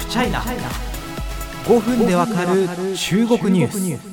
フチャイナ5分でわかる中国ニュース。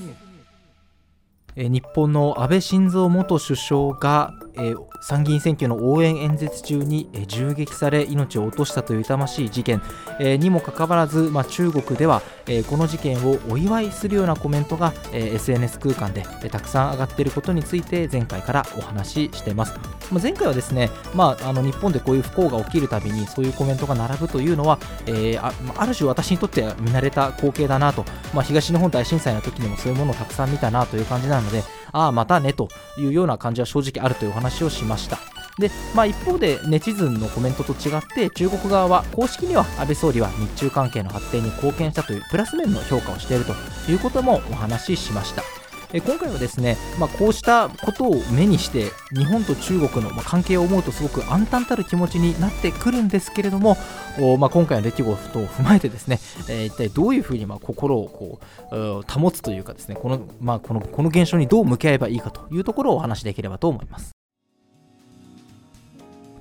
日本の安倍晋三元首相がえ、参議院選挙の応援演説中に、え、銃撃され命を落としたという痛ましい事件、え、にもかかわらず、まあ、中国では、えこの事件をお祝いするようなコメントが、え SNS 空間で、えたくさん上がっていることについて前回からお話ししています、まあ、前回はですね、まあ、あの日本でこういう不幸が起きるたびにそういうコメントが並ぶというのは、えあある種私にとっては見慣れた光景だなと、まあ、東日本大震災の時にもそういうものをたくさん見たなという感じなんですのでああまたねというような感じは正直あるというお話をしました。で、まあ、一方でネチズンのコメントと違って中国側は公式には安倍総理は日中関係の発展に貢献したというプラス面の評価をしているということもお話ししました。え今回はですね、まあ、こうしたことを目にして日本と中国の関係を思うとすごく暗淡たる気持ちになってくるんですけれども、まあ、今回の出来事を踏まえてですね、えー、一体どういうふうにま心をこう保つというかですねこの,、まあ、このこの現象にどう向き合えばいいかというところをお話しできればと思います。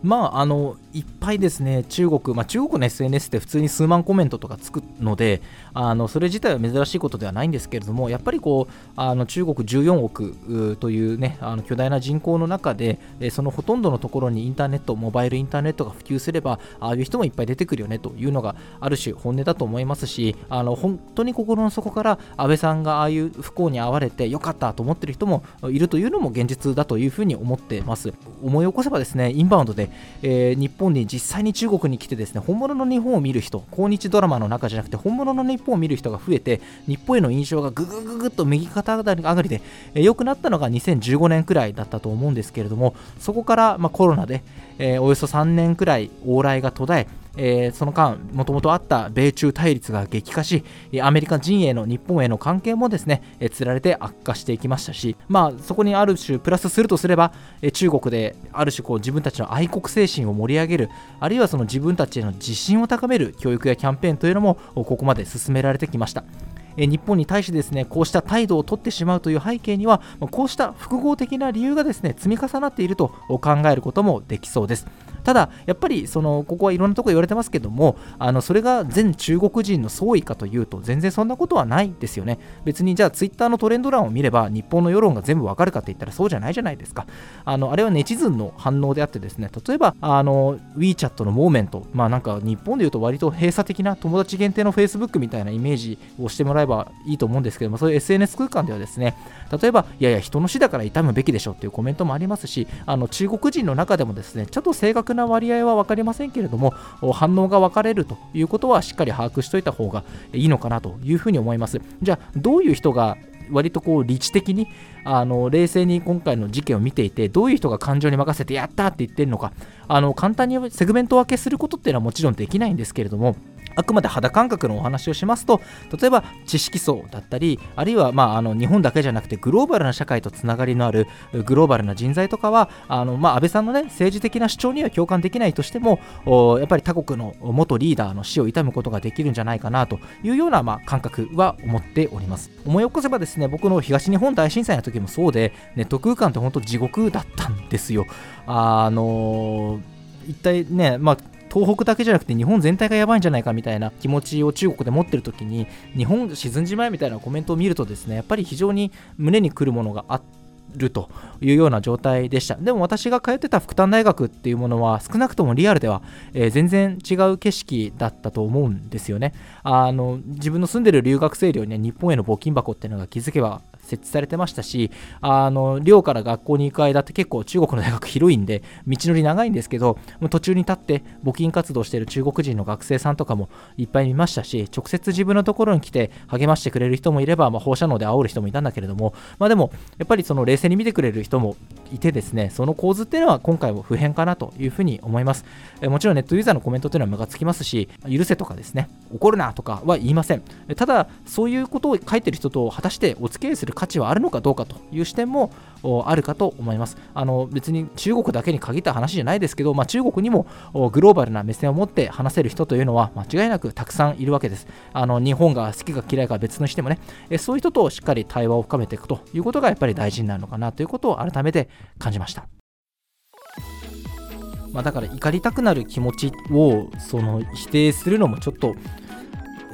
まあ、あのいっぱいですね、中国、まあ、中国の SNS って普通に数万コメントとかつくので、あのそれ自体は珍しいことではないんですけれども、やっぱりこうあの中国14億という、ね、あの巨大な人口の中で、そのほとんどのところにインターネット、モバイルインターネットが普及すれば、ああいう人もいっぱい出てくるよねというのがある種本音だと思いますし、あの本当に心の底から安倍さんがああいう不幸に遭われてよかったと思ってる人もいるというのも現実だというふうに思ってます。思い起こせばですね、インバウンドでえー、日本に実際に中国に来てですね本物の日本を見る人抗日ドラマの中じゃなくて本物の日本を見る人が増えて日本への印象がぐぐぐぐっと右肩上がりで良、えー、くなったのが2015年くらいだったと思うんですけれどもそこから、まあ、コロナで、えー、およそ3年くらい往来が途絶ええー、その間、もともとあった米中対立が激化し、アメリカ陣営の日本への関係もですね、えー、つられて悪化していきましたし、まあ、そこにある種プラスするとすれば、えー、中国である種こう自分たちの愛国精神を盛り上げる、あるいはその自分たちへの自信を高める教育やキャンペーンというのも、ここまで進められてきました。日本に対してですねこうした態度を取ってしまうという背景にはこうした複合的な理由がですね積み重なっていると考えることもできそうです。ただ、やっぱりそのここはいろんなところ言われてますけども、あのそれが全中国人の総意かというと、全然そんなことはないですよね。別にじゃあ、ツイッターのトレンド欄を見れば、日本の世論が全部わかるかって言ったらそうじゃないじゃないですか。あのあれはネチズンの反応であってですね、例えば、あの WeChat のモーメント、まあなんか日本で言うと割と閉鎖的な友達限定の Facebook みたいなイメージをしてもらえばいいと思うんですけども、そういう SNS 空間ではですね、例えば、いやいや、人の死だから痛むべきでしょっていうコメントもありますし、あの中国人の中でもですね、ちょっと正確な割合は分かりませんけれども、反応が分かれるということはしっかり把握しておいた方がいいのかなというふうに思います。じゃあ、どういう人が割とこう理知的にあの冷静に今回の事件を見ていてどういう人が感情に任せてやったって言ってるのかあの簡単にセグメント分けすることっていうのはもちろんできないんですけれどもあくまで肌感覚のお話をしますと例えば知識層だったりあるいは、まあ、あの日本だけじゃなくてグローバルな社会とつながりのあるグローバルな人材とかはあの、まあ、安倍さんの、ね、政治的な主張には共感できないとしてもやっぱり他国の元リーダーの死を悼むことができるんじゃないかなというような、まあ、感覚は思っております。思い起こせばですね僕の東日本大震災の時もそうでネット空間って本当地獄だったんですよ。あの一体ね、まあ、東北だけじゃなくて日本全体がやばいんじゃないかみたいな気持ちを中国で持ってる時に日本沈んじまえみたいなコメントを見るとですねやっぱり非常に胸にくるものがあってるというような状態でした。でも私が通ってた福旦大学っていうものは少なくともリアルでは、えー、全然違う景色だったと思うんですよね。あの自分の住んでる留学生寮には日本への募金箱っていうのが気づけば設置されてましたし、あの寮から学校に行く間って結構中国の大学広いんで、道のり長いんですけど、途中に立って募金活動している中国人の学生さんとかもいっぱい見ましたし、直接自分のところに来て励ましてくれる人もいれば、まあ、放射能で煽る人もいたんだけれども、まあ、でも、やっぱりその冷静に見てくれる人もいてですね、その構図っていうのは今回も普遍かなというふうに思います。えもちろんネットユーザーのコメントっていうのはムカつきますし、許せとかですね、怒るなとかは言いません。ただ、そういうことを書いてる人と果たしてお付き合いする価値はあるのかどうかという視点もあるかと思います。あの別に中国だけに限った話じゃないですけど、まあ、中国にもグローバルな目線を持って話せる人というのは間違いなくたくさんいるわけです。あの日本が好きか嫌いか別にしてもね、そういう人としっかり対話を深めていくということがやっぱり大事になるのかなということを改めて感じました。まあ、だから怒りたくなる気持ちをその否定するのもちょっと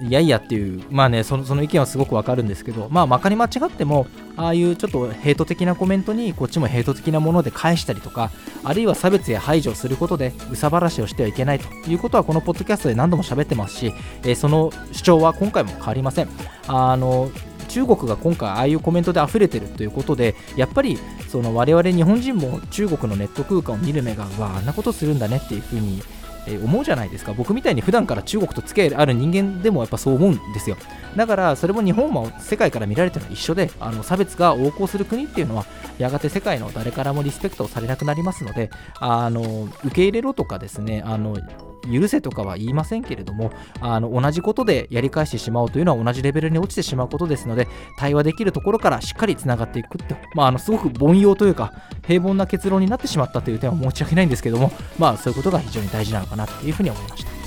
いやいやっていう、まあね、そのその意見はすごくわかるんですけど、まあ、まかに間違っても、ああいうちょっとヘイト的なコメントに、こっちもヘイト的なもので返したりとか、あるいは差別や排除することで、憂さ晴らしをしてはいけないということは、このポッドキャストで何度も喋ってますし、えー、その主張は今回も変わりません。あの中国が今回ああいうコメントで溢れてるということでやっぱりその我々日本人も中国のネット空間を見る目がわあんなことするんだねっていうふうにえ思うじゃないですか。僕みたいに普段から中国と付き合いある人間でもやっぱそう思うんですよ。だからそれも日本も世界から見られてるのは一緒であの差別が横行する国っていうのはやがて世界の誰からもリスペクトをされなくなりますのであの受け入れろとかですねあの許せとかは言いませんけれどもあの同じことでやり返してしまうというのは同じレベルに落ちてしまうことですので対話できるところからしっかりつながっていくって、まあ、あのすごく凡庸というか平凡な結論になってしまったという点は申し訳ないんですけどもまあそういうことが非常に大事なのかなというふうに思いました。